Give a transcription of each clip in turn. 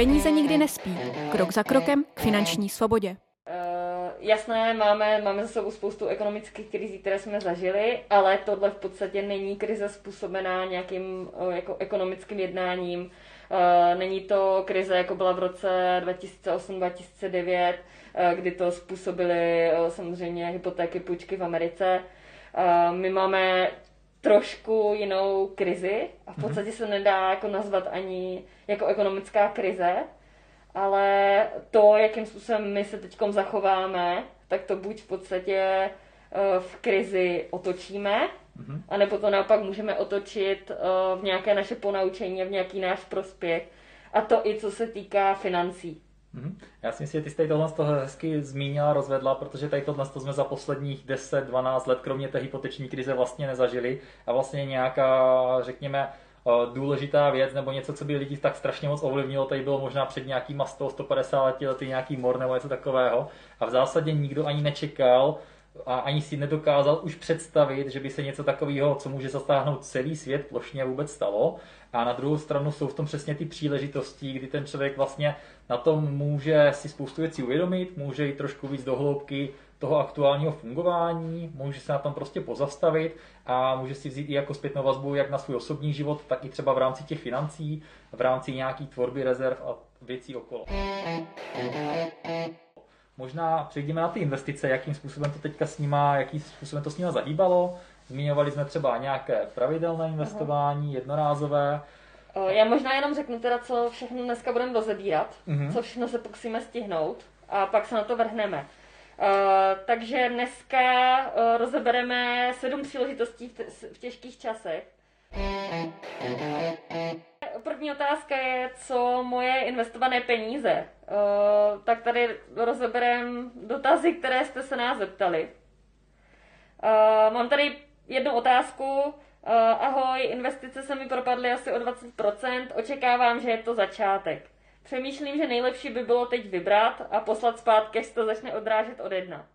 Peníze nikdy nespí. Krok za krokem k finanční svobodě. Uh, jasné, máme, máme za sebou spoustu ekonomických krizí, které jsme zažili, ale tohle v podstatě není krize způsobená nějakým uh, jako ekonomickým jednáním. Uh, není to krize, jako byla v roce 2008-2009, uh, kdy to způsobily samozřejmě hypotéky, půjčky v Americe. My máme trošku jinou krizi a v mhm. podstatě se nedá jako nazvat ani jako ekonomická krize, ale to, jakým způsobem my se teď zachováme, tak to buď v podstatě eh, v krizi otočíme, mm-hmm. anebo to naopak můžeme otočit eh, v nějaké naše ponaučení v nějaký náš prospěch. A to i co se týká financí. Mm-hmm. Já si myslím, že ty jsi tohle z toho hezky zmínila, rozvedla, protože tady tohle jsme za posledních 10-12 let, kromě té hypoteční krize, vlastně nezažili. A vlastně nějaká, řekněme, eh, důležitá věc nebo něco, co by lidi tak strašně moc ovlivnilo, tady bylo možná před nějakýma 100-150 lety nějaký mor nebo něco takového. A v zásadě nikdo ani nečekal, a ani si nedokázal už představit, že by se něco takového, co může zasáhnout celý svět, plošně vůbec stalo. A na druhou stranu jsou v tom přesně ty příležitosti, kdy ten člověk vlastně na tom může si spoustu věcí uvědomit, může jít trošku víc do hloubky toho aktuálního fungování, může se na tom prostě pozastavit a může si vzít i jako zpětnou vazbu jak na svůj osobní život, tak i třeba v rámci těch financí, v rámci nějaký tvorby rezerv a věcí okolo. Možná přejdeme na ty investice, jakým způsobem to teďka s nima, jakým způsobem to s nima zahýbalo. Zmiňovali jsme třeba nějaké pravidelné investování, jednorázové. Já možná jenom řeknu teda, co všechno dneska budeme rozebírat, uh-huh. co všechno se pokusíme stihnout a pak se na to vrhneme. Uh, takže dneska uh, rozebereme sedm příležitostí v, t- v těžkých časech. První otázka je, co moje investované peníze. Uh, tak tady rozeberem dotazy, které jste se nás zeptali. Uh, mám tady jednu otázku. Uh, ahoj, investice se mi propadly asi o 20%, očekávám, že je to začátek. Přemýšlím, že nejlepší by bylo teď vybrat a poslat zpátky, až to začne odrážet od jedna.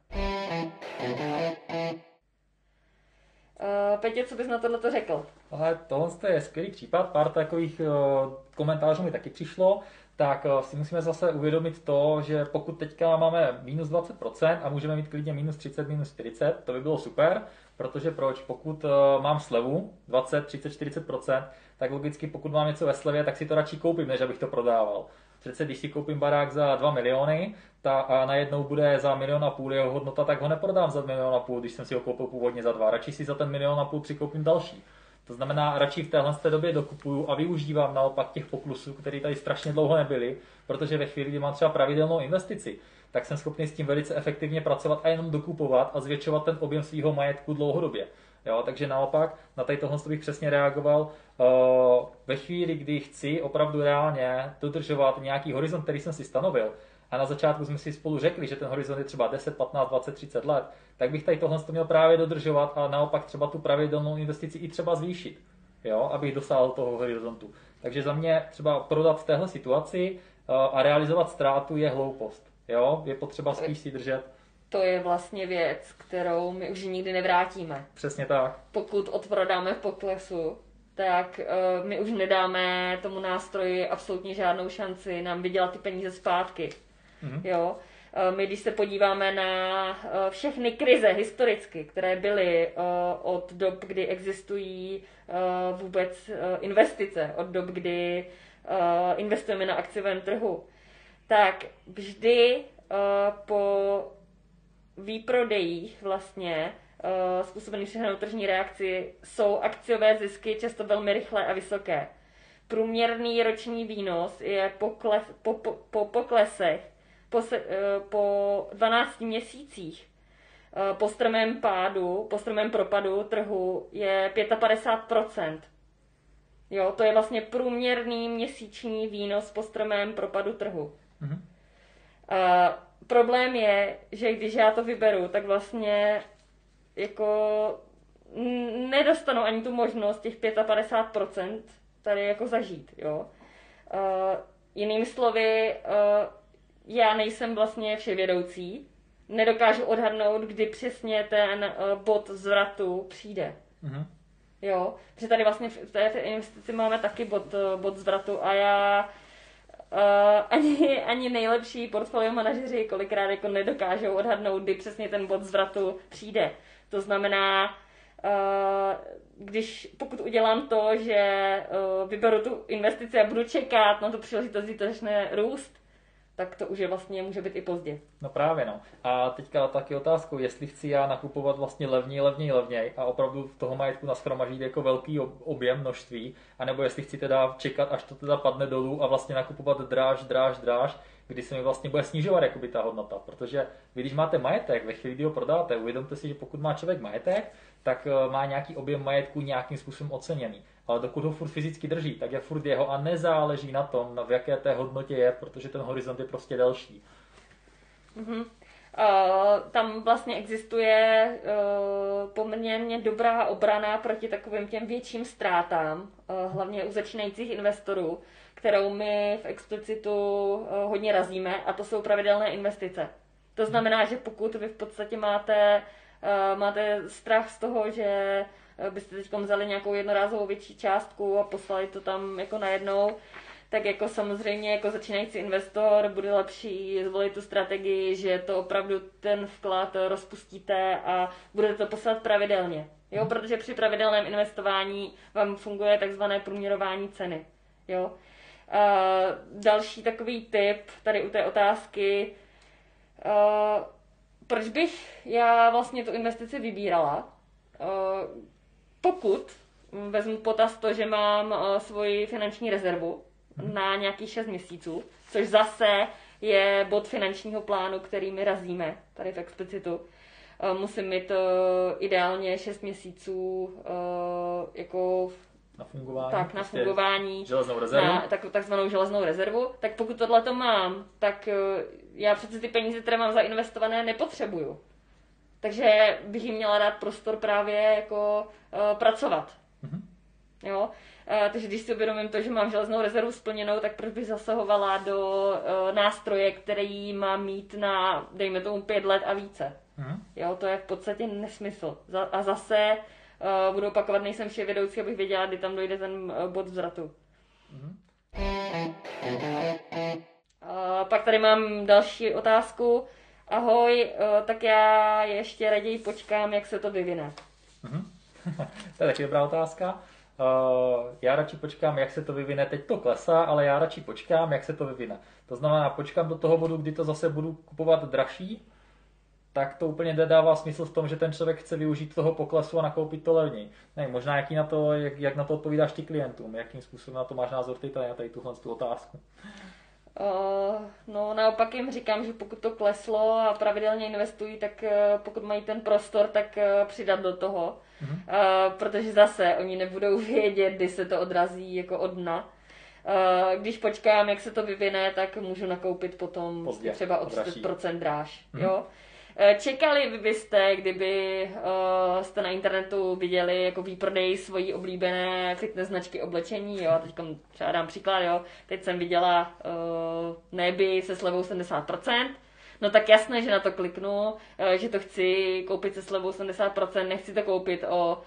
Uh, Petě, co bys na tohle řekl? Ale tohle je skvělý případ, pár takových uh, komentářů mi taky přišlo, tak uh, si musíme zase uvědomit to, že pokud teďka máme minus 20% a můžeme mít klidně minus 30, minus 40, to by bylo super, protože proč? Pokud uh, mám slevu 20, 30, 40%, tak logicky pokud mám něco ve slevě, tak si to radši koupím, než abych to prodával. Přece když si koupím barák za 2 miliony ta, a najednou bude za milion a půl jeho hodnota, tak ho neprodám za milion a půl, když jsem si ho koupil původně za dva. Radši si za ten milion a půl přikoupím další. To znamená, radši v téhle době dokupuju a využívám naopak těch poklusů, které tady strašně dlouho nebyly, protože ve chvíli, kdy mám třeba pravidelnou investici, tak jsem schopný s tím velice efektivně pracovat a jenom dokupovat a zvětšovat ten objem svého majetku dlouhodobě. Jo, takže naopak na tady tohle bych přesně reagoval. Uh, ve chvíli, kdy chci opravdu reálně dodržovat nějaký horizont, který jsem si stanovil, a na začátku jsme si spolu řekli, že ten horizont je třeba 10, 15, 20, 30 let, tak bych tady tohle měl právě dodržovat a naopak třeba tu pravidelnou investici i třeba zvýšit, jo, abych dosáhl toho horizontu. Takže za mě třeba prodat v téhle situaci uh, a realizovat ztrátu je hloupost. Jo, je potřeba spíš si držet to je vlastně věc, kterou my už nikdy nevrátíme. Přesně tak. Pokud odprodáme v poklesu, tak uh, my už nedáme tomu nástroji absolutně žádnou šanci nám vydělat ty peníze zpátky. Mm-hmm. Jo? Uh, my, když se podíváme na uh, všechny krize historicky, které byly uh, od dob, kdy existují vůbec investice, od dob, kdy investujeme na akciovém trhu, tak vždy po výprodejích vlastně způsobených přehnanou tržní reakci jsou akciové zisky často velmi rychlé a vysoké. Průměrný roční výnos je pokles, po, po, po poklesech po, se, uh, po 12 měsících uh, po strmém pádu, po strmém propadu trhu je 55%. Jo, to je vlastně průměrný měsíční výnos po strmém propadu trhu. Mm-hmm. Uh, problém je, že když já to vyberu, tak vlastně jako nedostanu ani tu možnost těch 55% tady jako zažít, jo. Uh, jinými slovy, uh, já nejsem vlastně vševědoucí, nedokážu odhadnout, kdy přesně ten uh, bod zvratu přijde. Mm-hmm. Jo, protože tady vlastně v té investici máme taky bod, eh, bod zvratu a já uh, ani, ani nejlepší portfolio manažeři kolikrát jako nedokážou odhadnout, kdy přesně ten bod zvratu přijde. To znamená, uh, když pokud udělám to, že uh, vyberu tu investici a budu čekat na tu příležitost, kdy to začne růst, tak to už je vlastně může být i pozdě. No právě no. A teďka taky otázkou, jestli chci já nakupovat vlastně levněji, levněji, levněji a opravdu toho majetku naschromaždit jako velký objem, množství, anebo jestli chci teda čekat, až to teda padne dolů a vlastně nakupovat dráž, dráž, dráž, kdy se mi vlastně bude snižovat jakoby ta hodnota. Protože vy, když máte majetek, ve chvíli, kdy ho prodáte, uvědomte si, že pokud má člověk majetek, tak eh, má nějaký objem majetku nějakým způsobem oceněný. Ale dokud ho furt fyzicky drží, tak je furt jeho a nezáleží na tom, v jaké té hodnotě je, protože ten horizont je prostě delší. Mm-hmm. Uh, tam vlastně existuje uh, poměrně dobrá obrana proti takovým těm větším ztrátám, uh, hlavně u začínajících investorů, kterou my v explicitu uh, hodně razíme, a to jsou pravidelné investice. To znamená, že pokud vy v podstatě máte, uh, máte strach z toho, že byste teď vzali nějakou jednorázovou větší částku a poslali to tam jako najednou, tak jako samozřejmě jako začínající investor bude lepší zvolit tu strategii, že to opravdu ten vklad rozpustíte a budete to poslat pravidelně. Jo, protože při pravidelném investování vám funguje takzvané průměrování ceny. Jo. A další takový tip tady u té otázky, a proč bych já vlastně tu investici vybírala? Pokud vezmu potaz to, že mám uh, svoji finanční rezervu na nějakých 6 měsíců, což zase je bod finančního plánu, který my razíme tady v explicitu. Uh, musím mít uh, ideálně 6 měsíců jako na fungování, tak, na prostě fungování, železnou rezervu. Na tak, takzvanou železnou rezervu, tak pokud tohle to mám, tak já přece ty peníze, které mám zainvestované, nepotřebuju. Takže bych jim měla dát prostor právě jako uh, pracovat. Mm-hmm. Jo? Uh, takže když si uvědomím to, že mám železnou rezervu splněnou, tak proč bych zasahovala do uh, nástroje, který má mít na, dejme tomu, pět let a více. Mm-hmm. Jo, to je v podstatě nesmysl. Za, a zase uh, budu opakovat, nejsem vše vedoucí, abych věděla, kdy tam dojde ten uh, bod vzratu. Mm-hmm. Uh, pak tady mám další otázku. Ahoj, eh, tak já ještě raději počkám, jak se to vyvine. Mm-hmm. to je taky dobrá otázka. Uh, já radši počkám, jak se to vyvine. Teď to klesá, ale já radši počkám, jak se to vyvine. To znamená, počkám do toho bodu, kdy to zase budu kupovat dražší, tak to úplně nedává smysl v tom, že ten člověk chce využít toho poklesu a nakoupit to levněji. Ne, možná jaký na to, jak, jak na to odpovídáš ty klientům, jakým způsobem na to máš názor ty tady na tady tuhle tu otázku. Uh, no naopak jim říkám, že pokud to kleslo a pravidelně investují, tak uh, pokud mají ten prostor, tak uh, přidat do toho. Mm-hmm. Protože zase oni nebudou vědět, kdy se to odrazí jako od dna. Když počkám, jak se to vyvine, tak můžu nakoupit potom Pozdě, třeba o 30% dráž. Mm-hmm. Jo? Eh, čekali byste, kdyby uh, jste na internetu viděli jako výprodej svojí oblíbené fitness značky oblečení, jo, teď třeba dám příklad, jo, teď jsem viděla uh, neby se slevou 70%, No tak jasné, že na to kliknu, že to chci koupit se slevou 70%, nechci to koupit o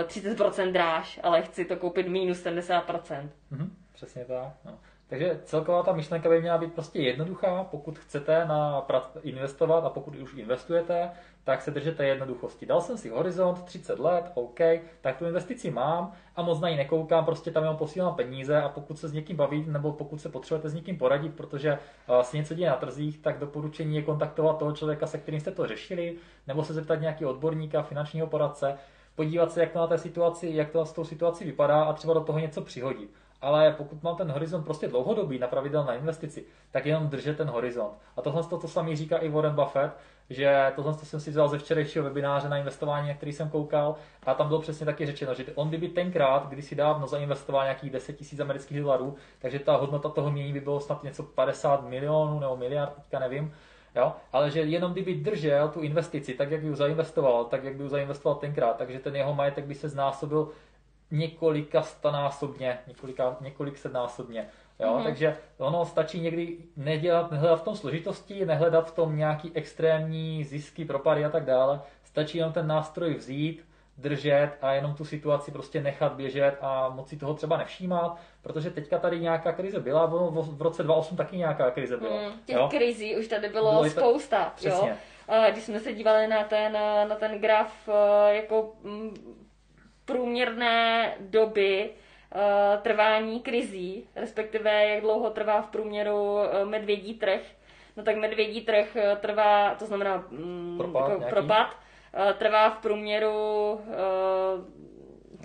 uh, 30% dráž, ale chci to koupit minus 70%. Mm-hmm, přesně tak. No. Takže celková ta myšlenka by měla být prostě jednoduchá. Pokud chcete na investovat a pokud už investujete, tak se držete jednoduchosti. Dal jsem si horizont 30 let, OK, tak tu investici mám a moc na ní nekoukám, prostě tam jenom posílám peníze a pokud se s někým baví nebo pokud se potřebujete s někým poradit, protože se něco děje na trzích, tak doporučení je kontaktovat toho člověka, se kterým jste to řešili, nebo se zeptat nějaký odborníka, finančního poradce, podívat se, jak to na té situaci, jak to s tou situací vypadá a třeba do toho něco přihodit ale pokud mám ten horizont prostě dlouhodobý na pravidelné investici, tak jenom držet ten horizont. A tohle to, to samý říká i Warren Buffett, že tohle to jsem si vzal ze včerejšího webináře na investování, na který jsem koukal, a tam bylo přesně taky řečeno, že on kdyby tenkrát, když si dávno zainvestoval nějakých 10 tisíc amerických dolarů, takže ta hodnota toho mění by bylo snad něco 50 milionů nebo miliard, teďka nevím, Jo? Ale že jenom kdyby držel tu investici tak, jak by ji zainvestoval, tak, jak by ji zainvestoval tenkrát, takže ten jeho majetek by se znásobil několika stanásobně, několika, několik setnásobně. Jo? Mm-hmm. Takže ono stačí někdy nedělat, nehledat v tom složitosti, nehledat v tom nějaký extrémní zisky, propady a tak dále. Stačí jenom ten nástroj vzít, držet a jenom tu situaci prostě nechat běžet a moc si toho třeba nevšímat, protože teďka tady nějaká krize byla, v, v roce 2008 taky nějaká krize byla. Mm, těch jo? krizí už tady bylo, bylo spousta. To, jo? Když jsme se dívali na ten, na ten graf eh, jako mm, průměrné doby eh, trvání krizí, respektive jak dlouho trvá v průměru eh, medvědí trh, no tak medvědí trh trvá, to znamená mm, propad, jako propad trvá v průměru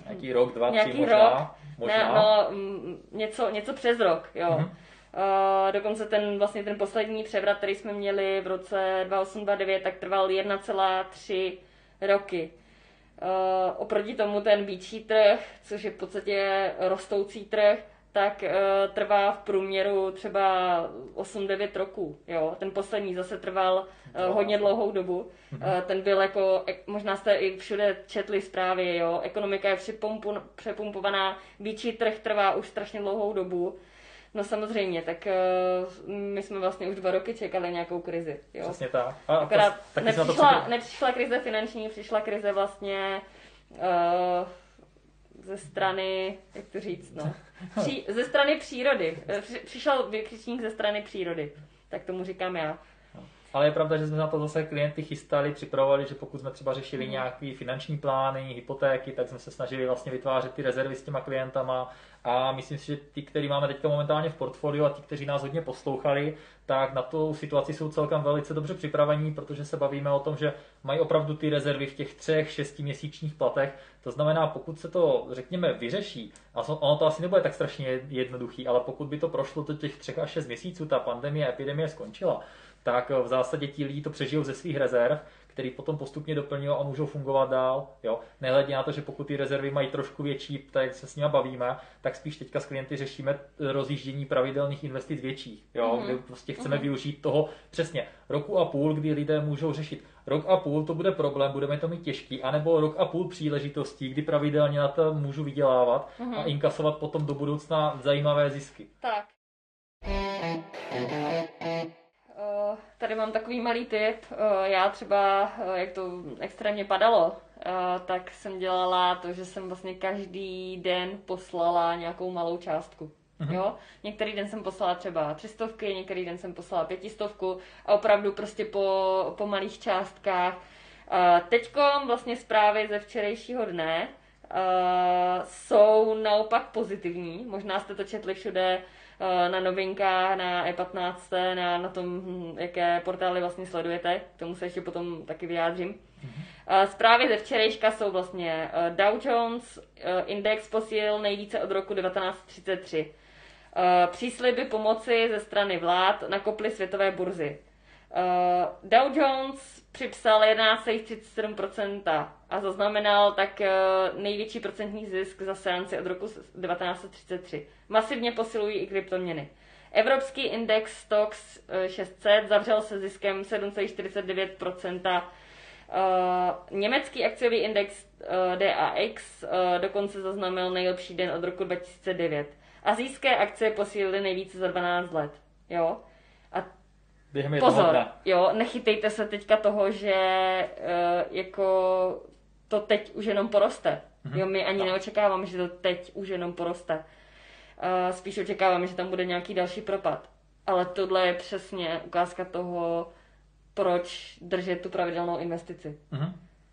nějaký rok, dva, nějaký tři možná. Rok, možná. Ne, no, mm, něco, něco přes rok, jo. Mm-hmm. Uh, dokonce ten vlastně ten poslední převrat, který jsme měli v roce 2829, tak trval 1,3 roky. Uh, oproti tomu ten býčí trh, což je v podstatě rostoucí trh, tak uh, trvá v průměru třeba 8-9 roků. Jo? Ten poslední zase trval uh, hodně dlouhou dobu. Uh, ten byl jako, možná jste i všude četli zprávy, jo? ekonomika je přepumpovaná, býčí trh trvá už strašně dlouhou dobu. No samozřejmě, tak uh, my jsme vlastně už dva roky čekali nějakou krizi. Jo? Přesně tak. A Akorát to, nepřišla, to nepřišla krize finanční, přišla krize vlastně uh, ze strany, jak to říct, no, Při, ze strany přírody. Eh, přišel vykřičník ze strany přírody, tak tomu říkám já. Ale je pravda, že jsme na to zase klienty chystali, připravovali, že pokud jsme třeba řešili mm. nějaký finanční plány, hypotéky, tak jsme se snažili vlastně vytvářet ty rezervy s těma klientama a myslím si, že ty, který máme teďka momentálně v portfoliu a ti, kteří nás hodně poslouchali, tak na tu situaci jsou celkem velice dobře připravení, protože se bavíme o tom, že mají opravdu ty rezervy v těch třech, šesti měsíčních platech. To znamená, pokud se to, řekněme, vyřeší, a ono to asi nebude tak strašně jednoduchý, ale pokud by to prošlo do těch třech až šest měsíců, ta pandemie, epidemie skončila, tak v zásadě ti lidi to přežijou ze svých rezerv, který potom postupně doplňují a můžou fungovat dál. Jo? Nehledě na to, že pokud ty rezervy mají trošku větší, tak se s nimi bavíme, tak spíš teďka s klienty řešíme rozjíždění pravidelných investic větších. Jo? Mm-hmm. Kdy prostě chceme mm-hmm. využít toho přesně roku a půl, kdy lidé můžou řešit. Rok a půl to bude problém, budeme to mít těžký, anebo rok a půl příležitostí, kdy pravidelně na to můžu vydělávat mm-hmm. a inkasovat potom do budoucna zajímavé zisky. Tak. Tady mám takový malý tip. Eh, já třeba, eh, jak to extrémně padalo, eh, tak jsem dělala to, že jsem vlastně každý den poslala nějakou malou částku. Mm-hmm. Jo? Některý den jsem poslala třeba třistovky, některý den jsem poslala pětistovku a opravdu prostě po, po malých částkách. Teďko vlastně zprávy ze včerejšího dne jsou naopak pozitivní. Možná jste to četli všude na novinkách, na E15, na, na tom, hm, jaké portály vlastně sledujete. K tomu se ještě potom taky vyjádřím. Mm-hmm. Zprávy ze včerejška jsou vlastně eh, Dow Jones index posílil nejvíce od roku 1933. Přísliby pomoci ze strany vlád nakoply světové burzy. Dow Jones připsal 11,37% a zaznamenal tak eh, největší procentní zisk za seanci od roku 1933. Masivně posilují i kryptoměny. Evropský index Stox 600 eh, zavřel se ziskem 7,49%. Uh, německý akciový index DAX dokonce zaznamenal nejlepší den od roku 2009. Azijské akcie posílily nejvíce za 12 let. Jo? A během Pozor, jo, nechytejte se teďka toho, že jako to teď už jenom poroste. Mm-hmm. Jo, my ani no. neočekáváme, že to teď už jenom poroste. Uh, spíš očekáváme, že tam bude nějaký další propad. Ale tohle je přesně ukázka toho, proč držet tu pravidelnou investici. Mm-hmm.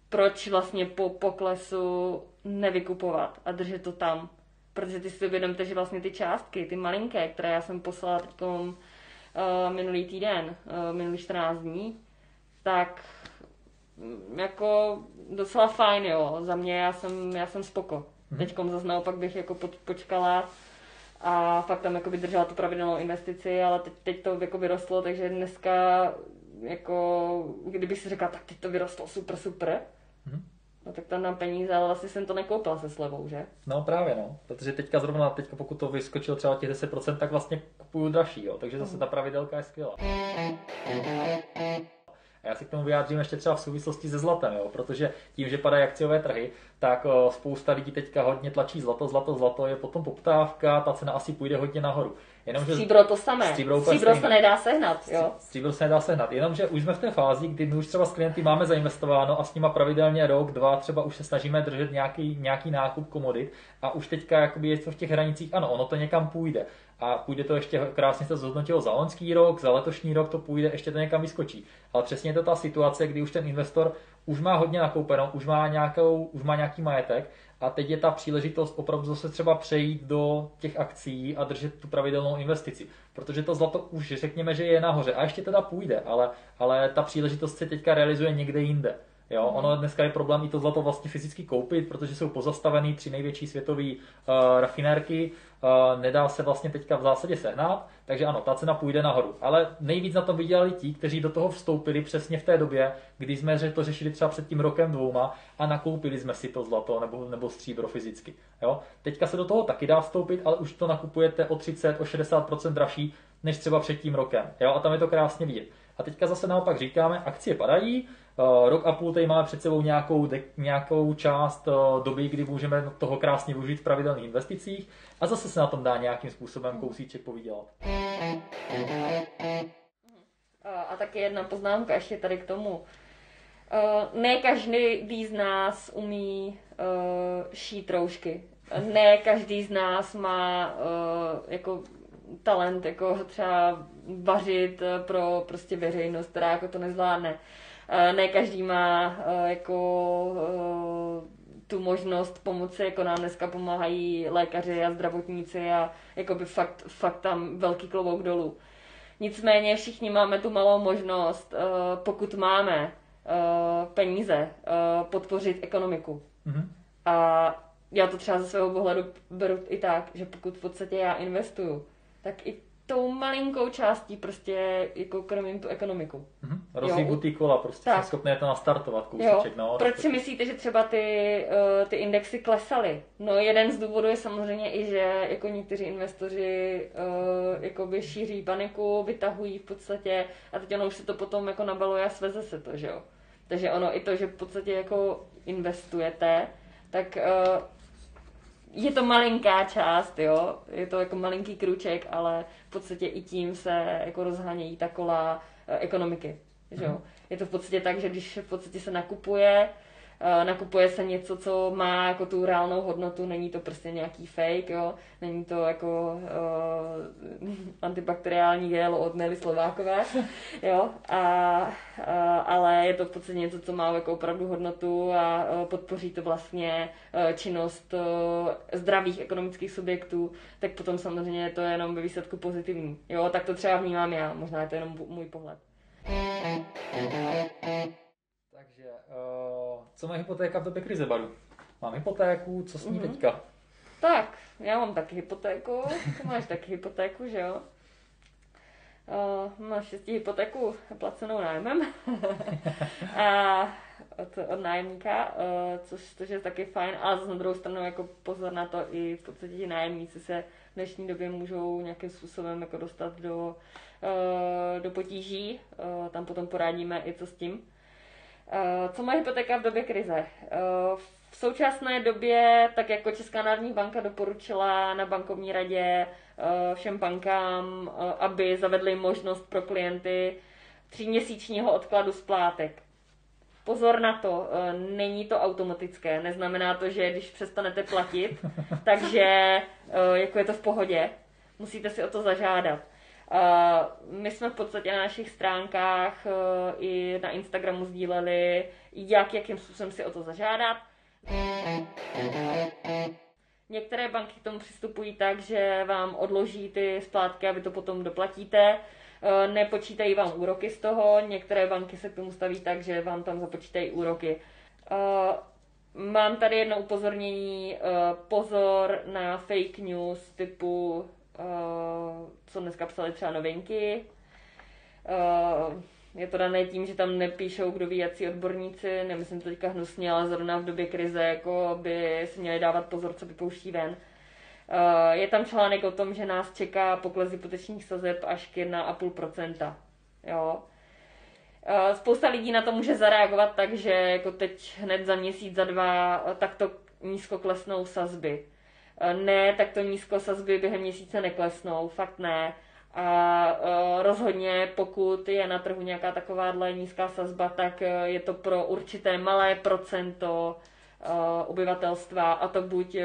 Proč vlastně po poklesu nevykupovat a držet to tam. Protože ty si uvědomte, že vlastně ty částky, ty malinké, které já jsem poslala teď uh, minulý týden, uh, minulý 14 dní, tak jako docela fajn, jo. Za mě já jsem, já jsem spoko. Mm-hmm. Teďkom zase naopak bych jako pod, počkala a fakt tam jako by držela tu pravidelnou investici, ale teď, teď to jako vyrostlo, takže dneska jako, kdybych si řekla, tak teď to vyrostlo super, super, mm-hmm. No tak tam na peníze, ale vlastně jsem to nekoupil se slevou, že? No právě no, protože teďka zrovna, teďka pokud to vyskočilo třeba těch 10%, tak vlastně kupuju dražší, jo, takže zase ta pravidelka je skvělá. A já si k tomu vyjádřím ještě třeba v souvislosti se zlatem, jo? protože tím, že padají akciové trhy, tak spousta lidí teďka hodně tlačí zlato, zlato, zlato, je potom poptávka, ta cena asi půjde hodně nahoru. Jenomže stříbro to samé. Stříbro, stříbro se nedá sehnat. Jo? Stříbro se nedá sehnat. Jenomže už jsme v té fázi, kdy my už třeba s klienty máme zainvestováno a s nima pravidelně rok, dva, třeba už se snažíme držet nějaký, nějaký nákup komodit a už teďka jakoby je to v těch hranicích, ano, ono to někam půjde a půjde to ještě krásně se zhodnotilo za loňský rok, za letošní rok to půjde, ještě to někam vyskočí. Ale přesně je to ta situace, kdy už ten investor už má hodně nakoupeno, už má, nějakou, už má nějaký majetek a teď je ta příležitost opravdu zase třeba přejít do těch akcí a držet tu pravidelnou investici. Protože to zlato už řekněme, že je nahoře a ještě teda půjde, ale, ale ta příležitost se teďka realizuje někde jinde. Jo, ono dneska je problém i to zlato vlastně fyzicky koupit, protože jsou pozastavený tři největší světové uh, rafinérky, uh, nedá se vlastně teďka v zásadě sehnat, takže ano, ta cena půjde nahoru. Ale nejvíc na tom vydělali ti, kteří do toho vstoupili přesně v té době, kdy jsme to řešili třeba před tím rokem dvouma a nakoupili jsme si to zlato nebo, nebo stříbro fyzicky. Jo? Teďka se do toho taky dá vstoupit, ale už to nakupujete o 30, o 60% dražší než třeba před tím rokem. Jo? A tam je to krásně vidět. A teďka zase naopak říkáme, akcie padají, Eh, rok a půl tady máme před sebou nějakou, nějakou část eh, doby, kdy můžeme toho krásně využít v pravidelných investicích a zase se na tom dá nějakým způsobem kousíček povydělat. A taky jedna poznámka ještě tady k tomu. Eh, ne každý z nás umí šít roušky. Ne každý z nás má jako talent jako třeba vařit pro prostě veřejnost, která jako to nezvládne. Eh, ne každý má eh, jako eh, tu možnost pomoci, jako nám dneska pomáhají lékaři a zdravotníci a jako by fakt, fakt tam velký klobouk dolů. Nicméně všichni máme tu malou možnost, pokud máme peníze, podpořit ekonomiku. Mm-hmm. A já to třeba ze svého pohledu beru i tak, že pokud v podstatě já investuju, tak i tou malinkou částí prostě jako krmím tu ekonomiku. Mm-hmm. Rozhýbu ty kola, prostě tak. jsem schopný to nastartovat kousíček. No, Proč si myslíte, že třeba ty, uh, ty indexy klesaly? No jeden z důvodů je samozřejmě i, že jako někteří investoři uh, jakoby šíří paniku, vytahují v podstatě a teď ono už se to potom jako nabaluje a sveze se to, že jo. Takže ono i to, že v podstatě jako investujete, tak uh, je to malinká část, jo, je to jako malinký kruček, ale v podstatě i tím se jako rozhánějí ta kola eh, ekonomiky, že jo. Mm. Je to v podstatě tak, že když v podstatě se nakupuje, nakupuje se něco, co má jako tu reálnou hodnotu, není to prostě nějaký fake, jo, není to jako uh, antibakteriální gel od Nelly Slovákové, jo, a, uh, ale je to v podstatě něco, co má jako opravdu hodnotu a uh, podpoří to vlastně uh, činnost uh, zdravých ekonomických subjektů, tak potom samozřejmě je to jenom ve výsledku pozitivní, jo, tak to třeba vnímám já, možná je to jenom můj pohled. Co má hypotéka v době krize, Baru? Mám hypotéku, co s ní mm-hmm. teďka? Tak, já mám taky hypotéku, ty máš taky hypotéku, že jo? Uh, máš šestí hypotéku placenou nájmem a od, od nájemníka, uh, což, což je taky fajn, ale na druhou stranu jako pozor na to, i v podstatě ti nájemníci se v dnešní době můžou nějakým způsobem jako dostat do, uh, do potíží, uh, tam potom porádíme i co s tím. Eh, co má hypotéka v době krize? Eh, v současné době, tak jako Česká národní banka doporučila na bankovní radě eh, všem bankám, aby zavedli možnost pro klienty tříměsíčního odkladu splátek. Pozor na to, není to automatické, neznamená to, že když přestanete platit, takže jako je to v pohodě, musíte si o to zažádat. My jsme v podstatě na našich stránkách eh, i na Instagramu sdíleli, jak, jakým způsobem si o to zažádat. Některé banky k tomu přistupují tak, že vám odloží ty splátky a vy to potom doplatíte. Eh, nepočítají vám úroky z toho, některé banky se k tomu staví tak, že vám tam započítají úroky. Eh, mám tady jedno upozornění, pozor na fake news typu co dneska psali třeba novinky. Uh, je to dané tím, že tam nepíšou, kdo ví, jací odborníci, nemyslím to teďka hnusně, ale zrovna v době krize jako by si měli dávat pozor, co vypouští ven. Uh, je tam článek o tom, že nás čeká pokles hypotečních sazeb až k 1,5%. Jo. Spousta lidí na to může zareagovat tak, že jako teď hned za měsíc, za dva takto nízko klesnou sazby. Ne, tak to nízko sazby během měsíce neklesnou, fakt ne. A uh, rozhodně, pokud je na trhu nějaká takováhle nízká sazba, tak uh, je to pro určité malé procento obyvatelstva, a to buď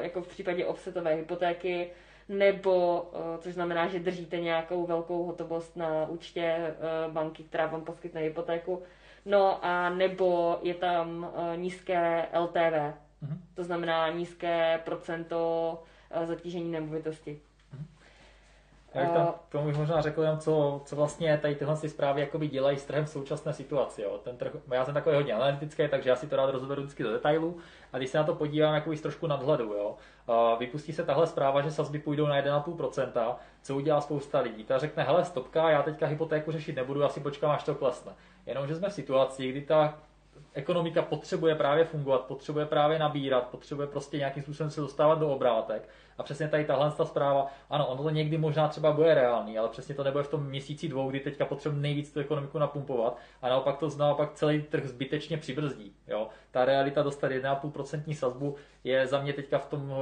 jako v případě offsetové hypotéky, nebo, což znamená, že držíte nějakou velkou hotovost na účtě banky, která vám poskytne hypotéku, no a nebo je tam nízké LTV, mm-hmm. to znamená nízké procento uh, zatížení nemovitosti. Já bych tam k tomu bych možná řekl jenom, co, co vlastně tady tyhle si zprávy jakoby dělají s trhem v současné situaci. Jo. Ten trh, já jsem takový hodně analytický, takže já si to rád rozberu vždycky do detailů. A když se na to podívám jakoby z trošku nadhledu, jo. vypustí se tahle zpráva, že sazby půjdou na 1,5%, co udělá spousta lidí. Ta řekne, hele, stopka, já teďka hypotéku řešit nebudu, já si počkám, až to klesne. Jenomže jsme v situaci, kdy ta ekonomika potřebuje právě fungovat, potřebuje právě nabírat, potřebuje prostě nějakým způsobem se dostávat do obrátek. A přesně tady tahle ta zpráva, ano, ono to někdy možná třeba bude reálný, ale přesně to nebude v tom měsíci dvou, kdy teďka potřebuje nejvíc tu ekonomiku napumpovat a naopak to naopak celý trh zbytečně přibrzdí. Jo? Ta realita dostat 1,5% sazbu je za mě teďka v tom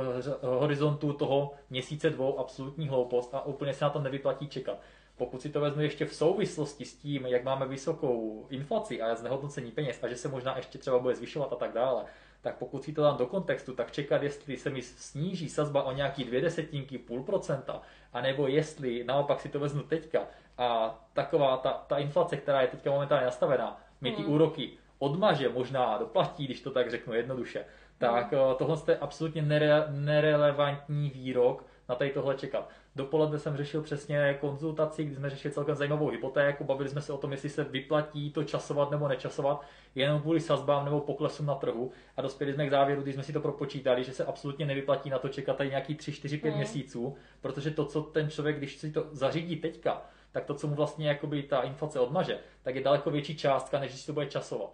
horizontu toho měsíce dvou absolutní hloupost a úplně se na to nevyplatí čekat. Pokud si to vezmu ještě v souvislosti s tím, jak máme vysokou inflaci a znehodnocení peněz a že se možná ještě třeba bude zvyšovat a tak dále, tak pokud si to dám do kontextu, tak čekat, jestli se mi sníží sazba o nějaký dvě desetinky, půl procenta, anebo jestli naopak si to vezmu teďka a taková ta, ta inflace, která je teďka momentálně nastavená, mi ty mm. úroky odmaže, možná doplatí, když to tak řeknu jednoduše, tak mm. tohle je absolutně nere, nerelevantní výrok na tady tohle čekat. Dopoledne jsem řešil přesně konzultaci, kdy jsme řešili celkem zajímavou hypotéku, bavili jsme se o tom, jestli se vyplatí to časovat nebo nečasovat, jenom kvůli sazbám nebo poklesům na trhu. A dospěli jsme k závěru, když jsme si to propočítali, že se absolutně nevyplatí na to čekat tady nějaký 3, 4, 5 hmm. měsíců, protože to, co ten člověk, když si to zařídí teďka, tak to, co mu vlastně jakoby ta inflace odmaže, tak je daleko větší částka, než když si to bude časovat.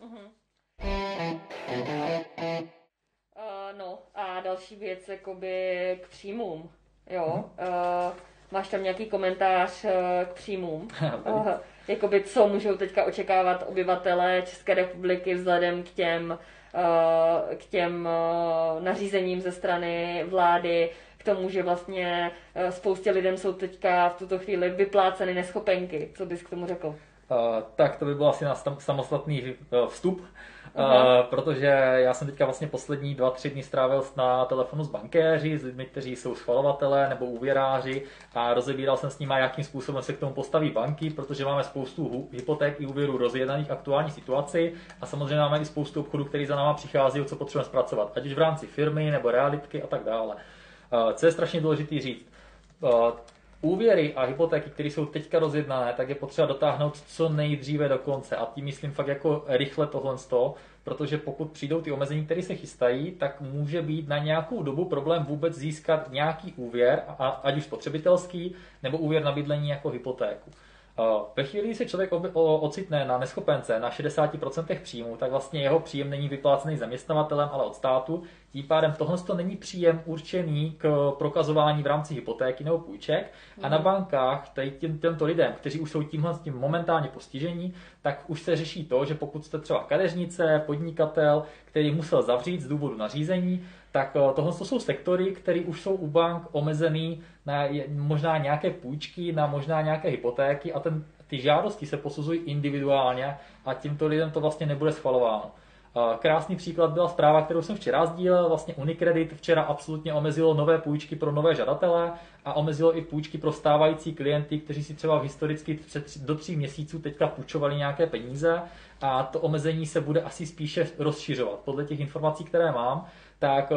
Uh-huh. Uh, no a další věc jakoby k příjmům. Jo, uh, máš tam nějaký komentář uh, k příjmům? uh, jakoby co můžou teďka očekávat obyvatele České republiky vzhledem k těm, uh, k těm uh, nařízením ze strany vlády, k tomu, že vlastně uh, spoustě lidem jsou teďka v tuto chvíli vypláceny neschopenky. Co bys k tomu řekl? Uh, tak to by byl asi na samostatný vstup. Uh, protože já jsem teďka vlastně poslední dva, tři dny strávil na telefonu s bankéři, s lidmi, kteří jsou schvalovatelé nebo úvěráři a rozebíral jsem s nimi, jakým způsobem se k tomu postaví banky, protože máme spoustu hypoték i úvěrů rozjednaných aktuální situaci a samozřejmě máme i spoustu obchodů, který za náma přichází, co potřebujeme zpracovat, ať už v rámci firmy nebo realitky a tak dále. Uh, co je strašně důležité říct, uh, úvěry a hypotéky, které jsou teďka rozjednané, tak je potřeba dotáhnout co nejdříve do konce. A tím myslím fakt jako rychle tohle z toho, protože pokud přijdou ty omezení, které se chystají, tak může být na nějakou dobu problém vůbec získat nějaký úvěr, ať už spotřebitelský, nebo úvěr na bydlení jako hypotéku. Ve chvíli, kdy se člověk ocitne na neschopence na 60% příjmu, tak vlastně jeho příjem není vyplácený zaměstnavatelem, ale od státu. Tím pádem tohle to není příjem určený k prokazování v rámci hypotéky nebo půjček. A na mhm. bankách tady těm, těmto lidem, kteří už jsou tímhle s tím momentálně postižení, tak už se řeší to, že pokud jste třeba kadeřnice, podnikatel, který musel zavřít z důvodu nařízení, tak eh, tohle jsou sektory, které už jsou u bank omezený na možná nějaké půjčky, na možná nějaké hypotéky a ten, ty žádosti se posuzují individuálně a tímto lidem to vlastně nebude schvalováno. Krásný příklad byla zpráva, kterou jsem včera sdílel. Vlastně Unicredit včera absolutně omezilo nové půjčky pro nové žadatele a omezilo i půjčky pro stávající klienty, kteří si třeba historicky do tří měsíců teďka půjčovali nějaké peníze a to omezení se bude asi spíše rozšiřovat. Podle těch informací, které mám, tak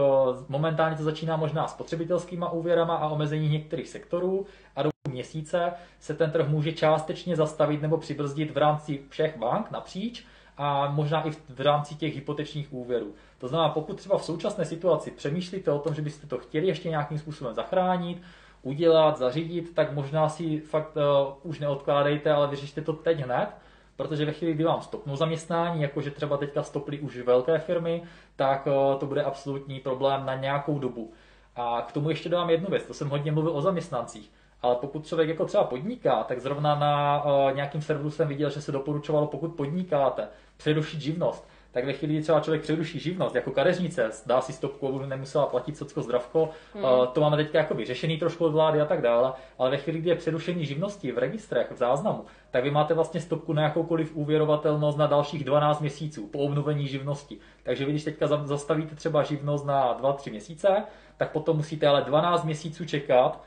momentálně to začíná možná spotřebitelskýma úvěrama a omezení některých sektorů a do měsíce se ten trh může částečně zastavit nebo přibrzdit v rámci všech bank napříč a možná i v rámci těch hypotečních úvěrů. To znamená, pokud třeba v současné situaci přemýšlíte o tom, že byste to chtěli ještě nějakým způsobem zachránit, udělat, zařídit, tak možná si fakt uh, už neodkládejte, ale vyřešte to teď hned, protože ve chvíli, kdy vám stopnou zaměstnání, jakože třeba teďka stoply už velké firmy, tak uh, to bude absolutní problém na nějakou dobu. A k tomu ještě dám jednu věc, to jsem hodně mluvil o zaměstnancích. Ale pokud člověk jako třeba podniká, tak zrovna na uh, nějakým serveru jsem viděl, že se doporučovalo, pokud podnikáte, přerušit živnost tak ve chvíli, kdy třeba člověk přeruší živnost, jako kadeřnice, dá si stopku, aby nemusela platit socko zdravko, hmm. to máme teď jako vyřešený trošku od vlády a tak dále, ale ve chvíli, kdy je přerušení živnosti v registrech, v záznamu, tak vy máte vlastně stopku na jakoukoliv úvěrovatelnost na dalších 12 měsíců po obnovení živnosti. Takže vy, když teďka zastavíte třeba živnost na 2-3 měsíce, tak potom musíte ale 12 měsíců čekat,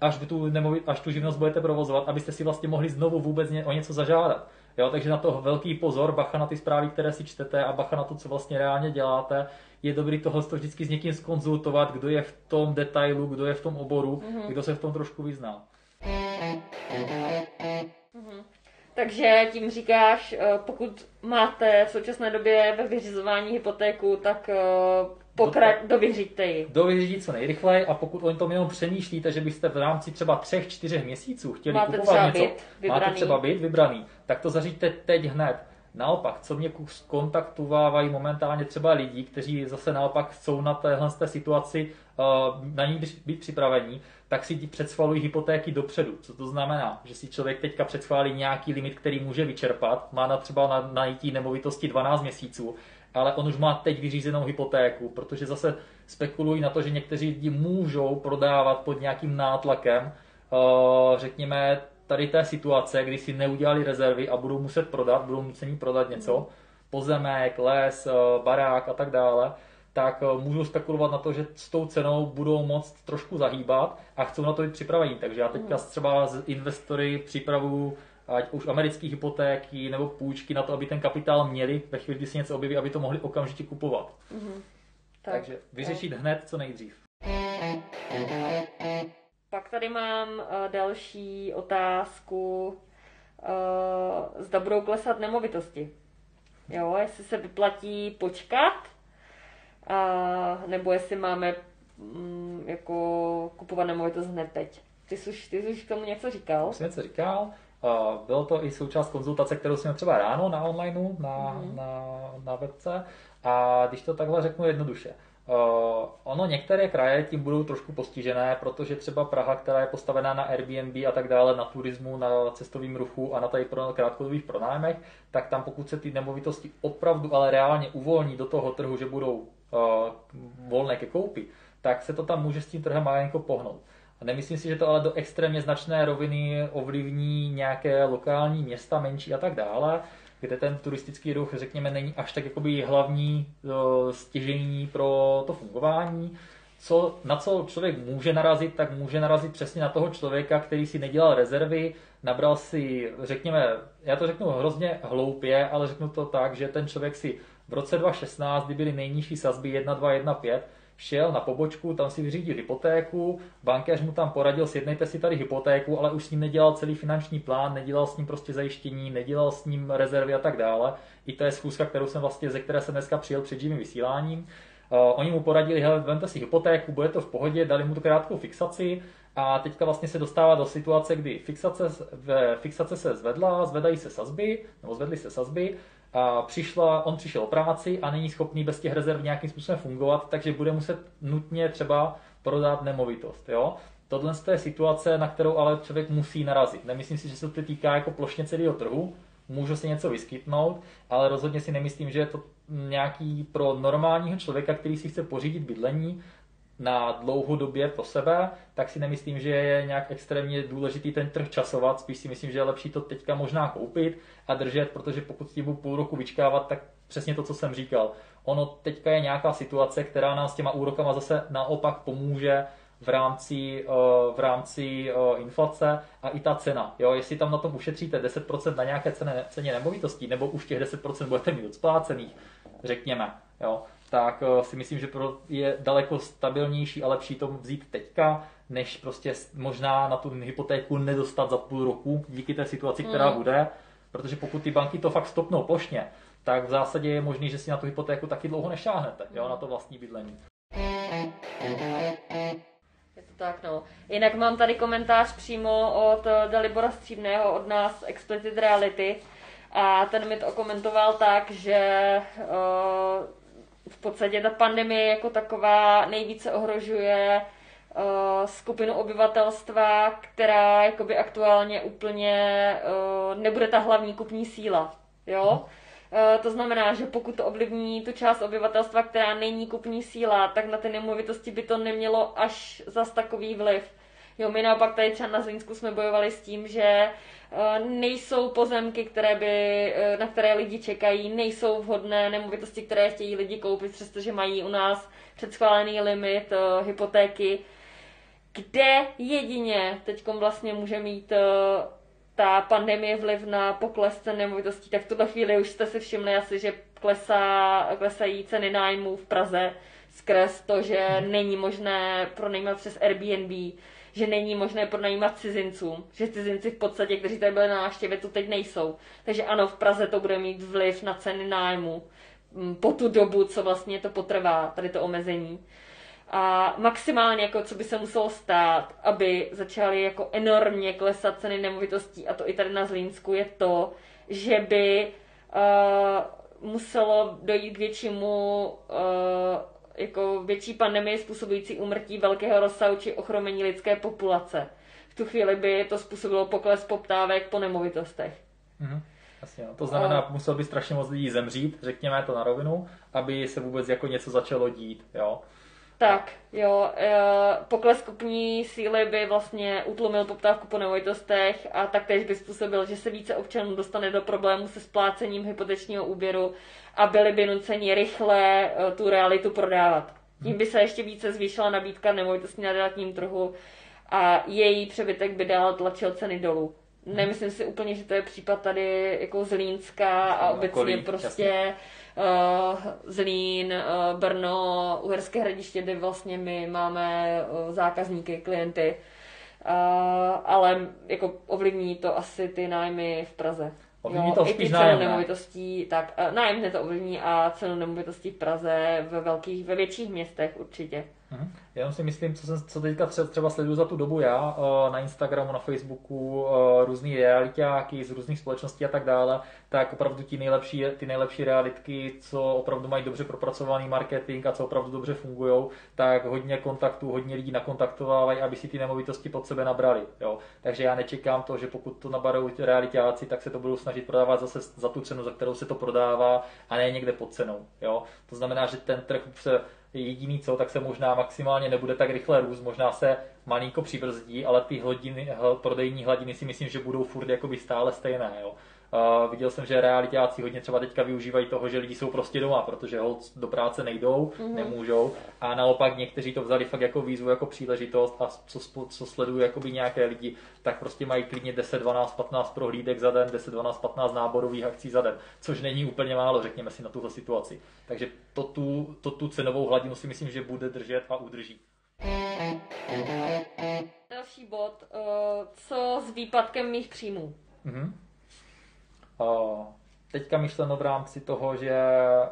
až, tu, nemovit, až tu živnost budete provozovat, abyste si vlastně mohli znovu vůbec ně, o něco zažádat. Jo, takže na to velký pozor, bacha na ty zprávy, které si čtete a bacha na to, co vlastně reálně děláte. Je dobrý tohle to vždycky s někým skonzultovat, kdo je v tom detailu, kdo je v tom oboru, mm-hmm. kdo se v tom trošku vyzná. Mm-hmm. Takže tím říkáš, eh, pokud máte v současné době ve vyřizování hypotéku, tak Pokra- dovyříďte ji. Dovyřídit co nejrychleji a pokud o tom jenom přemýšlíte, že byste v rámci třeba třech, čtyřech měsíců chtěli máte kupovat něco, byt máte třeba být vybraný, tak to zaříďte teď hned. Naopak, co mě kontaktovávají momentálně třeba lidi, kteří zase naopak jsou na téhle té situaci eh, na ní být připravení, tak si předschvalují hypotéky dopředu. Co to znamená? Že si člověk teďka předschválí nějaký limit, který může vyčerpat, má na třeba na najítí nemovitosti 12 měsíců ale on už má teď vyřízenou hypotéku, protože zase spekulují na to, že někteří lidi můžou prodávat pod nějakým nátlakem, eh, řekněme, tady té situace, kdy si neudělali rezervy a budou muset prodat, budou nuceni prodat něco, pozemek, les, eh, barák a tak dále, tak eh, můžou spekulovat na to, že s tou cenou budou moct trošku zahýbat a chcou na to být připravení. Takže já teďka třeba z investory připravuju ať už americké hypotéky nebo půjčky na to, aby ten kapitál měli ve chvíli, kdy se něco objeví, aby to mohli okamžitě kupovat. Mm-hmm. Tak, Takže vyřešit tak. hned co nejdřív. Pak tady mám uh, další otázku. Uh, zda budou klesat nemovitosti. Jo, jestli se vyplatí počkat, uh, nebo jestli máme um, jako kupovat nemovitost hned teď. Ty jsi, ty jsi už k tomu něco říkal? Jsem něco říkal. Bylo to i součást konzultace, kterou jsme třeba ráno na online, na, mm-hmm. na, na webce. A když to takhle řeknu jednoduše, Uh, ono některé kraje tím budou trošku postižené, protože třeba Praha, která je postavená na Airbnb a tak dále, na turismu, na cestovním ruchu a na tady pro krátkodobých pronájmech, tak tam pokud se ty nemovitosti opravdu ale reálně uvolní do toho trhu, že budou uh, volné ke koupi, tak se to tam může s tím trhem malinko pohnout. A nemyslím si, že to ale do extrémně značné roviny ovlivní nějaké lokální města, menší a tak dále, kde ten turistický ruch, řekněme, není až tak jakoby hlavní stěžení pro to fungování. Co, na co člověk může narazit, tak může narazit přesně na toho člověka, který si nedělal rezervy, nabral si, řekněme, já to řeknu hrozně hloupě, ale řeknu to tak, že ten člověk si v roce 2016, kdy byly nejnižší sazby 1, 2, 1, 5, šel na pobočku, tam si vyřídil hypotéku, bankéř mu tam poradil, sjednejte si tady hypotéku, ale už s ním nedělal celý finanční plán, nedělal s ním prostě zajištění, nedělal s ním rezervy a tak dále. I to je schůzka, kterou jsem vlastně, ze které jsem dneska přijel před živým vysíláním. Uh, oni mu poradili, hele, vemte si hypotéku, bude to v pohodě, dali mu tu krátkou fixaci a teďka vlastně se dostává do situace, kdy fixace, fixace se zvedla, zvedají se sazby, nebo zvedly se sazby a přišla, on přišel o práci a není schopný bez těch rezerv nějakým způsobem fungovat, takže bude muset nutně třeba prodat nemovitost. Jo? Tohle je situace, na kterou ale člověk musí narazit. Nemyslím si, že se to týká jako plošně celého trhu, může se něco vyskytnout, ale rozhodně si nemyslím, že je to nějaký pro normálního člověka, který si chce pořídit bydlení, na dlouhodobě pro sebe, tak si nemyslím, že je nějak extrémně důležitý ten trh časovat. Spíš si myslím, že je lepší to teďka možná koupit a držet, protože pokud s tím budu půl roku vyčkávat, tak přesně to, co jsem říkal. Ono teďka je nějaká situace, která nám s těma úrokama zase naopak pomůže v rámci, eh, v rámci eh, inflace a i ta cena. Jo, jestli tam na tom ušetříte 10% na nějaké ceně, ceně nemovitostí, nebo už těch 10% budete mít odsplácených, řekněme, jo, tak eh, si myslím, že je daleko stabilnější a lepší to vzít teďka, než prostě možná na tu hypotéku nedostat za půl roku díky té situaci, která mm. bude. Protože pokud ty banky to fakt stopnou plošně, tak v zásadě je možný, že si na tu hypotéku taky dlouho nešáhnete, jo, na to vlastní bydlení. Je to tak, no. Jinak mám tady komentář přímo od Dalibora Stříbného, od nás Explicit Reality. A ten mi to komentoval tak, že uh, v podstatě ta pandemie jako taková nejvíce ohrožuje skupinu obyvatelstva, která jakoby aktuálně úplně uh, nebude ta hlavní kupní síla. Jo? Uh, to znamená, že pokud to ovlivní tu část obyvatelstva, která není kupní síla, tak na ty nemovitosti by to nemělo až zas takový vliv. Jo, my naopak tady třeba na Zlínsku jsme bojovali s tím, že uh, nejsou pozemky, které by, uh, na které lidi čekají, nejsou vhodné nemovitosti, které chtějí lidi koupit, přestože mají u nás předschválený limit uh, hypotéky, kde jedině teď vlastně může mít ta pandemie vliv na pokles cen nemovitostí, tak v tuto chvíli už jste si všimli asi, že klesá, klesají ceny nájmů v Praze skrz to, že není možné pronajímat přes Airbnb, že není možné pronajímat cizincům, že cizinci v podstatě, kteří tady byli na návštěvě, tu teď nejsou. Takže ano, v Praze to bude mít vliv na ceny nájmu mm, po tu dobu, co vlastně to potrvá, tady to omezení. A maximálně, jako co by se muselo stát, aby začaly jako enormně klesat ceny nemovitostí, a to i tady na Zlínsku, je to, že by uh, muselo dojít k většímu uh, jako větší pandemie způsobující úmrtí velkého rozsahu či ochromení lidské populace. V tu chvíli by to způsobilo pokles poptávek po nemovitostech. Mm-hmm. Jasně, no. To znamená, a... musel by strašně moc lidí zemřít, řekněme to na rovinu, aby se vůbec jako něco začalo dít, jo. Tak, jo, e, pokles kupní síly by vlastně utlumil poptávku po nemovitostech a taktéž by způsobil, že se více občanů dostane do problému se splácením hypotečního úvěru a byli by nuceni rychle e, tu realitu prodávat. Tím by se ještě více zvýšila nabídka nemovitostí na realitním trhu a její přebytek by dál tlačil ceny dolů. Nemyslím si úplně, že to je případ tady jako Zlínska a obecně prostě jasně uh, Zlín, uh, Brno, Uherské hradiště, kde vlastně my máme uh, zákazníky, klienty, uh, ale jako ovlivní to asi ty nájmy v Praze. Ovlivní to spíš nájem, nemovitostí, tak uh, nájem to ovlivní a cenu nemovitostí v Praze ve velkých, ve větších městech určitě. Mhm. Já si myslím, co, jsem, co teďka třeba sleduju za tu dobu já eh, na Instagramu, na Facebooku, eh, různý realitáky z různých společností a tak dále, tak opravdu ty nejlepší, ty nejlepší realitky, co opravdu mají dobře propracovaný marketing a co opravdu dobře fungují, tak hodně kontaktů, hodně lidí nakontaktovávají, aby si ty nemovitosti pod sebe nabrali. Jo. Takže já nečekám to, že pokud to nabarou realitáci, tak se to budou snažit prodávat zase za tu cenu, za kterou se to prodává a ne někde pod cenou. Jo. To znamená, že ten trh se jediný co, tak se možná maximálně nebude tak rychle růst, možná se malinko přibrzdí, ale ty hladiny, prodejní hladiny si myslím, že budou furt jakoby stále stejné. Jo. Uh, viděl jsem, že realitáci hodně třeba teďka využívají toho, že lidi jsou prostě doma, protože hold do práce nejdou, mm-hmm. nemůžou. A naopak někteří to vzali fakt jako výzvu, jako příležitost a co, co sledují jakoby nějaké lidi, tak prostě mají klidně 10, 12, 15 prohlídek za den, 10, 12, 15 náborových akcí za den, což není úplně málo, řekněme si na tuhle situaci. Takže to tu, to tu cenovou hladinu si myslím, že bude držet a udrží. Další bod, uh, co s výpadkem mých příjmů? Mm-hmm. Uh, teďka myšleno v rámci toho, že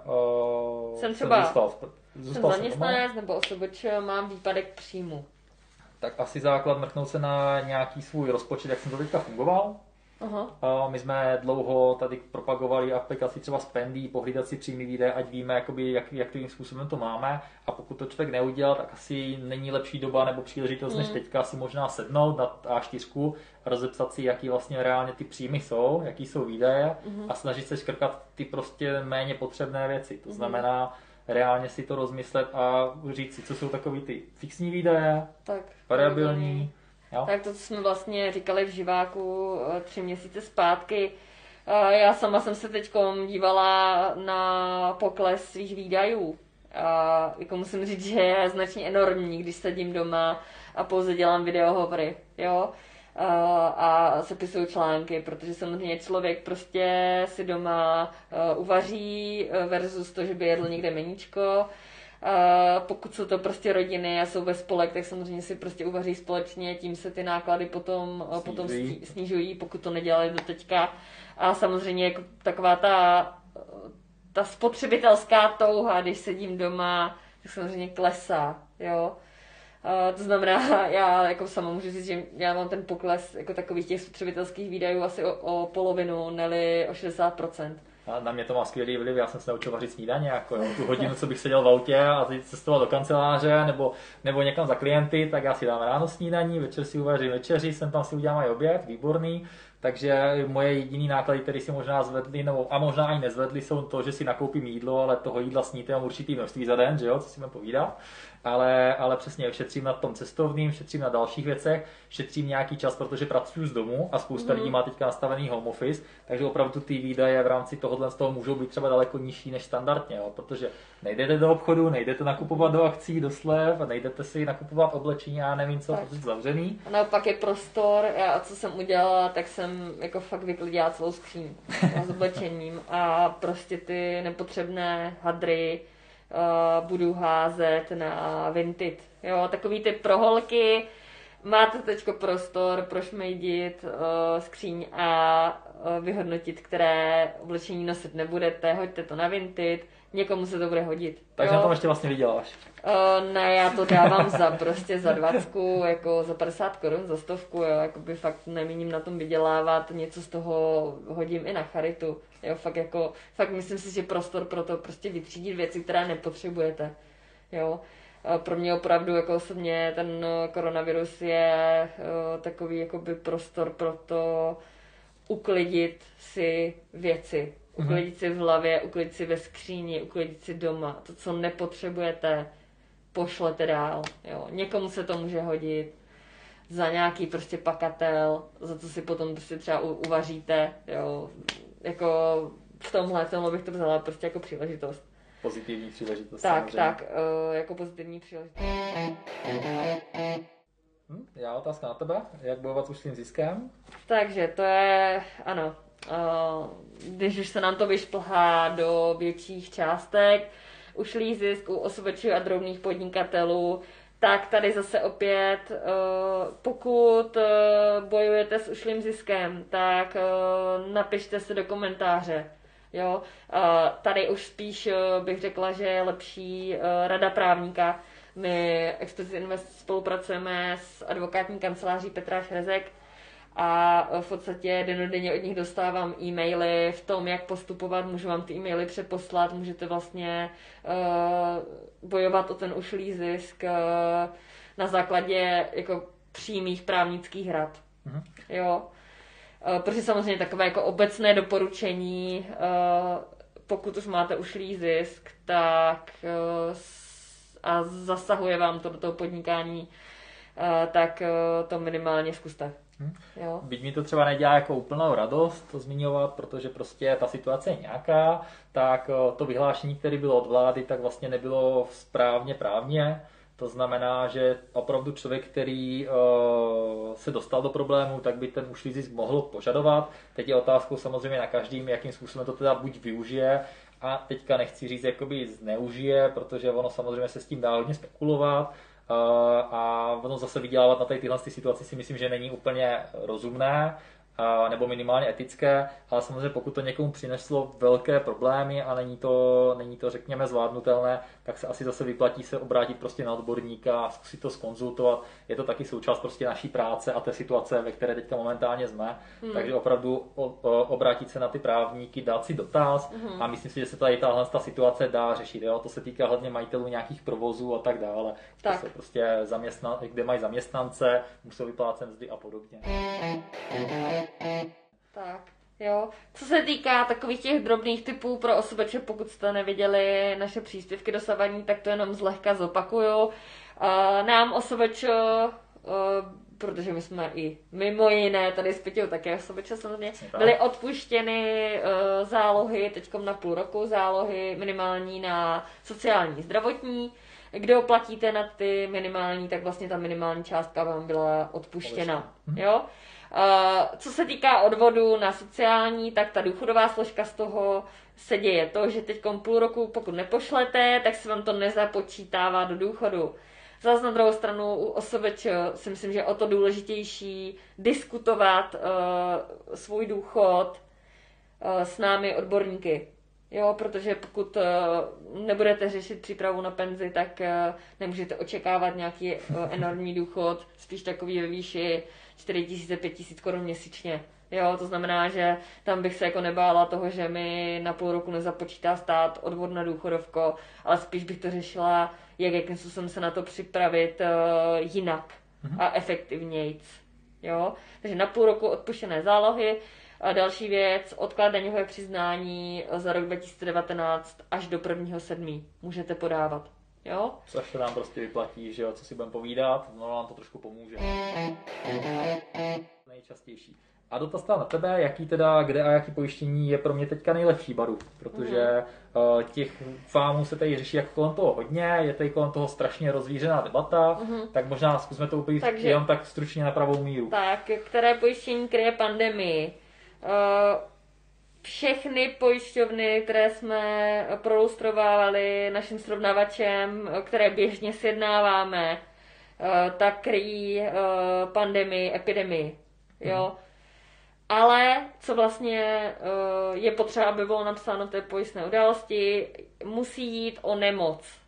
uh, jsem třeba jsem zůstal, zůstal jsem zaměstnanec nebo osoboč, mám výpadek příjmu. Tak asi základ mrknout se na nějaký svůj rozpočet, jak jsem to teďka fungoval. Aha. My jsme dlouho tady propagovali aplikaci třeba Spendy, pohlídat si přímý výdaje, ať víme, jakoby, jak, jakým způsobem to máme. A pokud to člověk neudělal, tak asi není lepší doba nebo příležitost, mm. než teďka si možná sednout na A4, rozepsat si, jaký vlastně reálně ty příjmy jsou, jaký jsou výdaje mm. a snažit se škrkat ty prostě méně potřebné věci. To mm. znamená, reálně si to rozmyslet a říct si, co jsou takový ty fixní výdaje, tak, variabilní, Jo? Tak to, co jsme vlastně říkali v živáku eh, tři měsíce zpátky, eh, já sama jsem se teď dívala na pokles svých výdajů. A jako musím říct, že je značně enormní, když sedím doma a pouze dělám videohovory, jo. A, sepisuju články, protože samozřejmě člověk prostě si doma uvaří versus to, že by jedl někde meníčko pokud jsou to prostě rodiny a jsou ve spolek, tak samozřejmě si prostě uvaří společně, tím se ty náklady potom snižují, potom snižují pokud to nedělali do teďka. A samozřejmě jako taková ta, ta spotřebitelská touha, když sedím doma, tak samozřejmě klesá, jo. Uh, to znamená, já jako sama můžu říct, že já mám ten pokles jako takových těch spotřebitelských výdajů asi o, o polovinu, neli o 60%. A na mě to má skvělý vliv, já jsem se naučil vařit snídaně, jako jo, tu hodinu, co bych seděl v autě a cestoval do kanceláře nebo, nebo někam za klienty, tak já si dám ráno snídaní, večer si uvařím večeři, jsem tam si udělám i oběd, výborný. Takže moje jediný náklady, které si možná zvedly, nebo a možná ani nezvedly, jsou to, že si nakoupím jídlo, ale toho jídla sníte určitý množství za den, že jo, co si budeme povídat ale, ale přesně šetřím na tom cestovním, šetřím na dalších věcech, šetřím nějaký čas, protože pracuji z domu a spousta mm. lidí má teďka nastavený home office, takže opravdu ty výdaje v rámci tohohle z toho můžou být třeba daleko nižší než standardně, jo, protože nejdete do obchodu, nejdete nakupovat do akcí, do slev, nejdete si nakupovat oblečení a nevím co, protože zavřený. A naopak je prostor, já co jsem udělala, tak jsem jako fakt vyklidila celou skříň s oblečením a prostě ty nepotřebné hadry, uh, budu házet na Vinted. Jo, takový ty proholky, máte teď prostor prošmejdit uh, skříň a uh, vyhodnotit, které oblečení nosit nebudete, hoďte to na Vinted, někomu se to bude hodit. Takže jo. na tom ještě vlastně vyděláš. Uh, ne, já to dávám za prostě za dvacku, jako za 50 korun, za stovku, jo, jako by fakt nemíním na tom vydělávat, něco z toho hodím i na charitu. Jo, fakt jako, fakt myslím si, že prostor pro to prostě vytřídit věci, které nepotřebujete. Jo. Pro mě opravdu jako osobně ten koronavirus je uh, takový jakoby prostor pro to uklidit si věci. Uklidit si v hlavě, uklidit si ve skříni, uklidit si doma. To, co nepotřebujete, pošlete dál. Jo. Někomu se to může hodit za nějaký prostě pakatel, za co si potom prostě třeba uvaříte, jo jako v tomhle, tomu bych to vzala prostě jako příležitost. Pozitivní příležitost. Tak, samozřejmě. tak, uh, jako pozitivní příležitost. Hm, já otázka na tebe. Jak bojovat s ušlým ziskem? Takže to je, ano, uh, když už se nám to vyšplhá do větších částek, ušlý zisk u osobečů a drobných podnikatelů, tak tady zase opět, eh, pokud eh, bojujete s ušlým ziskem, tak eh, napište se do komentáře. Jo? Tady už spíš bych řekla, že je lepší rada právníka. My Explicit Invest spolupracujeme s advokátní kanceláří Petra Šrezek, a v podstatě denodenně od nich dostávám e-maily v tom, jak postupovat, můžu vám ty e-maily přeposlat, můžete vlastně uh, bojovat o ten ušlý zisk uh, na základě jako přímých právnických rad. Mm-hmm. Jo. Uh, protože samozřejmě takové jako obecné doporučení, uh, pokud už máte ušlý zisk, tak uh, a zasahuje vám to do toho podnikání, uh, tak uh, to minimálně zkuste. Hm? Jo. Byť mi to třeba nedělá jako úplnou radost to zmiňovat, protože prostě ta situace je nějaká, tak eh, to vyhlášení, které bylo od vlády, tak vlastně nebylo správně právně. To znamená, že opravdu člověk, který uh, se dostal do problému, tak by ten ušlý zisk mohl požadovat. Teď je otázkou samozřejmě na každým, jakým způsobem to teda buď využije, a teďka nechci říct, jakoby zneužije, protože ono samozřejmě se s tím dá hodně spekulovat, a ono zase vydělávat na tyhle situaci si myslím, že není úplně rozumné nebo minimálně etické, ale samozřejmě pokud to někomu přineslo velké problémy a není to, není to řekněme zvládnutelné, tak se asi zase vyplatí se obrátit prostě na odborníka a zkusit to skonzultovat. Je to taky součást prostě naší práce a té situace, ve které teďka momentálně jsme. Hmm. Takže opravdu o, o, obrátit se na ty právníky, dát si dotaz hmm. a myslím si, že se tady tahle ta situace dá řešit. Jo? To se týká hlavně majitelů nějakých provozů a tak dále. Tak. To se prostě zaměstna, kde mají zaměstnance, musí vyplácet mzdy a podobně. Tak. Jo. Co se týká takových těch drobných typů pro osobeče, pokud jste neviděli naše příspěvky dosavadní, tak to jenom zlehka zopakuju. Nám osobeč, uh, protože my jsme i mimo jiné, tady s Pětěou také osobeče samozřejmě, byly odpuštěny uh, zálohy, teďkom na půl roku zálohy minimální na sociální zdravotní. Kdo platíte na ty minimální, tak vlastně ta minimální částka vám byla odpuštěna. Mhm. Jo? Co se týká odvodu na sociální, tak ta důchodová složka z toho se děje to, že teď půl roku, pokud nepošlete, tak se vám to nezapočítává do důchodu. Zase na druhou stranu u osobeč si myslím, že je o to důležitější diskutovat uh, svůj důchod uh, s námi odborníky. Jo, protože pokud uh, nebudete řešit přípravu na penzi, tak uh, nemůžete očekávat nějaký uh, enormní důchod, spíš takový ve výši 4 000, 5 000 korun měsíčně. Jo, to znamená, že tam bych se jako nebála toho, že mi na půl roku nezapočítá stát odvod na důchodovko, ale spíš bych to řešila, jak jakým způsobem se na to připravit uh, jinak mm-hmm. a efektivnějc. Jo? Takže na půl roku odpuštěné zálohy. A další věc, odklad daňové přiznání za rok 2019 až do 1.7. můžete podávat. Jo? Což se nám prostě vyplatí, že jo, co si budeme povídat, no nám to trošku pomůže. Nejčastější. A dotaz na tebe, jaký teda, kde a jaký pojištění je pro mě teďka nejlepší baru, protože mm. uh, těch fámů se tady řeší jako kolem toho hodně, je tady kolem toho strašně rozvířená debata, mm. tak možná zkusme to úplně Takže, jenom tak stručně na pravou míru. Tak, které pojištění kryje pandemii? Uh, všechny pojišťovny, které jsme prolustrovávali naším srovnavačem, které běžně sjednáváme, uh, tak kryjí uh, pandemii, epidemii. Jo? Mm. Ale co vlastně uh, je potřeba, aby bylo napsáno té pojistné události, musí jít o nemoc.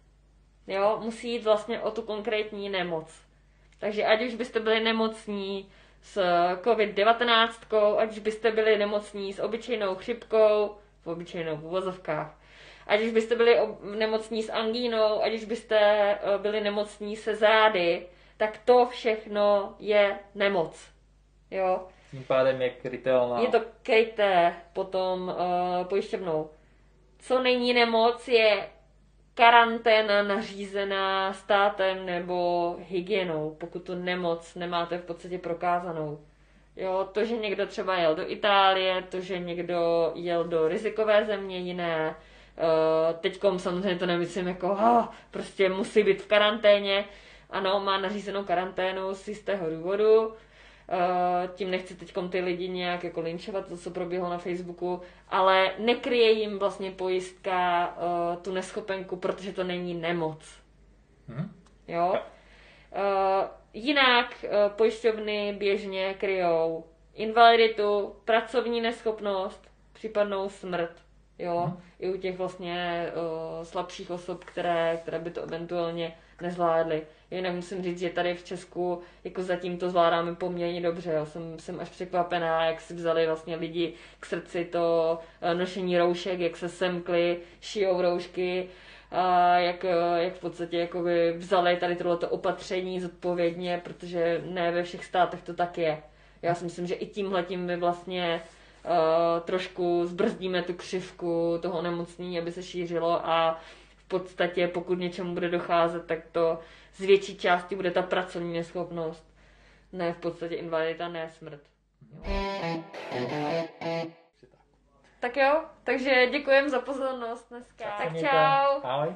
Jo, musí jít vlastně o tu konkrétní nemoc. Takže ať už byste byli nemocní s COVID-19, ať už byste byli nemocní s obyčejnou chřipkou, v obyčejnou v uvozovkách, ať už byste byli nemocní s angínou, ať už byste uh, byli nemocní se zády, tak to všechno je nemoc. Jo. Tím pádem je krytelná. Je to kryté potom uh, pojišťovnou. Co není nemoc, je karanténa nařízená státem nebo hygienou, pokud tu nemoc nemáte v podstatě prokázanou. Jo, to, že někdo třeba jel do Itálie, to, že někdo jel do rizikové země jiné, uh, teďkom samozřejmě to nemyslím jako, oh, prostě musí být v karanténě, ano, má nařízenou karanténu z jistého důvodu, tím nechci teď ty lidi nějak jako linčovat, to, co proběhlo na Facebooku, ale nekryje jim vlastně pojistka uh, tu neschopenku, protože to není nemoc. Hmm? Jo? Uh, jinak uh, pojišťovny běžně kryjou invaliditu, pracovní neschopnost, případnou smrt. Jo? Hmm. I u těch vlastně uh, slabších osob, které, které by to eventuálně nezvládly. Jinak musím říct, že tady v Česku jako zatím to zvládáme poměrně dobře. Já jsem, jsem až překvapená, jak si vzali vlastně lidi k srdci to eh, nošení roušek, jak se semkli, šijou roušky, a jak, eh, jak v podstatě jako by vzali tady tohleto opatření zodpovědně, protože ne ve všech státech to tak je. Já si myslím, že i tímhle tím my vlastně uh, trošku zbrzdíme tu křivku toho nemocní, aby se šířilo a podstatě pokud něčemu bude docházet, tak to z větší části bude ta pracovní neschopnost. Ne v podstatě invalidita, ne smrt. Tak jo, takže děkujem za pozornost dneska. Tak čau. Ahoj.